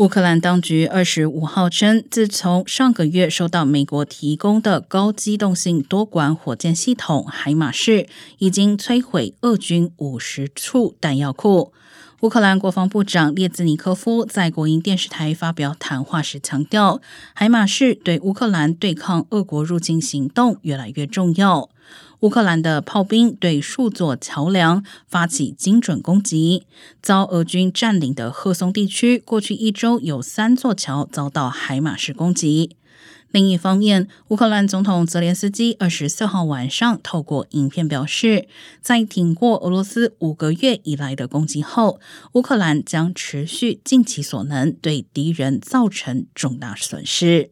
乌克兰当局二十五号称，自从上个月收到美国提供的高机动性多管火箭系统海马士，已经摧毁俄军五十处弹药库。乌克兰国防部长列兹尼科夫在国营电视台发表谈话时强调，海马士对乌克兰对抗俄国入侵行动越来越重要。乌克兰的炮兵对数座桥梁发起精准攻击，遭俄军占领的赫松地区，过去一周有三座桥遭到海马式攻击。另一方面，乌克兰总统泽连斯基二十四号晚上透过影片表示，在挺过俄罗斯五个月以来的攻击后，乌克兰将持续尽其所能对敌人造成重大损失。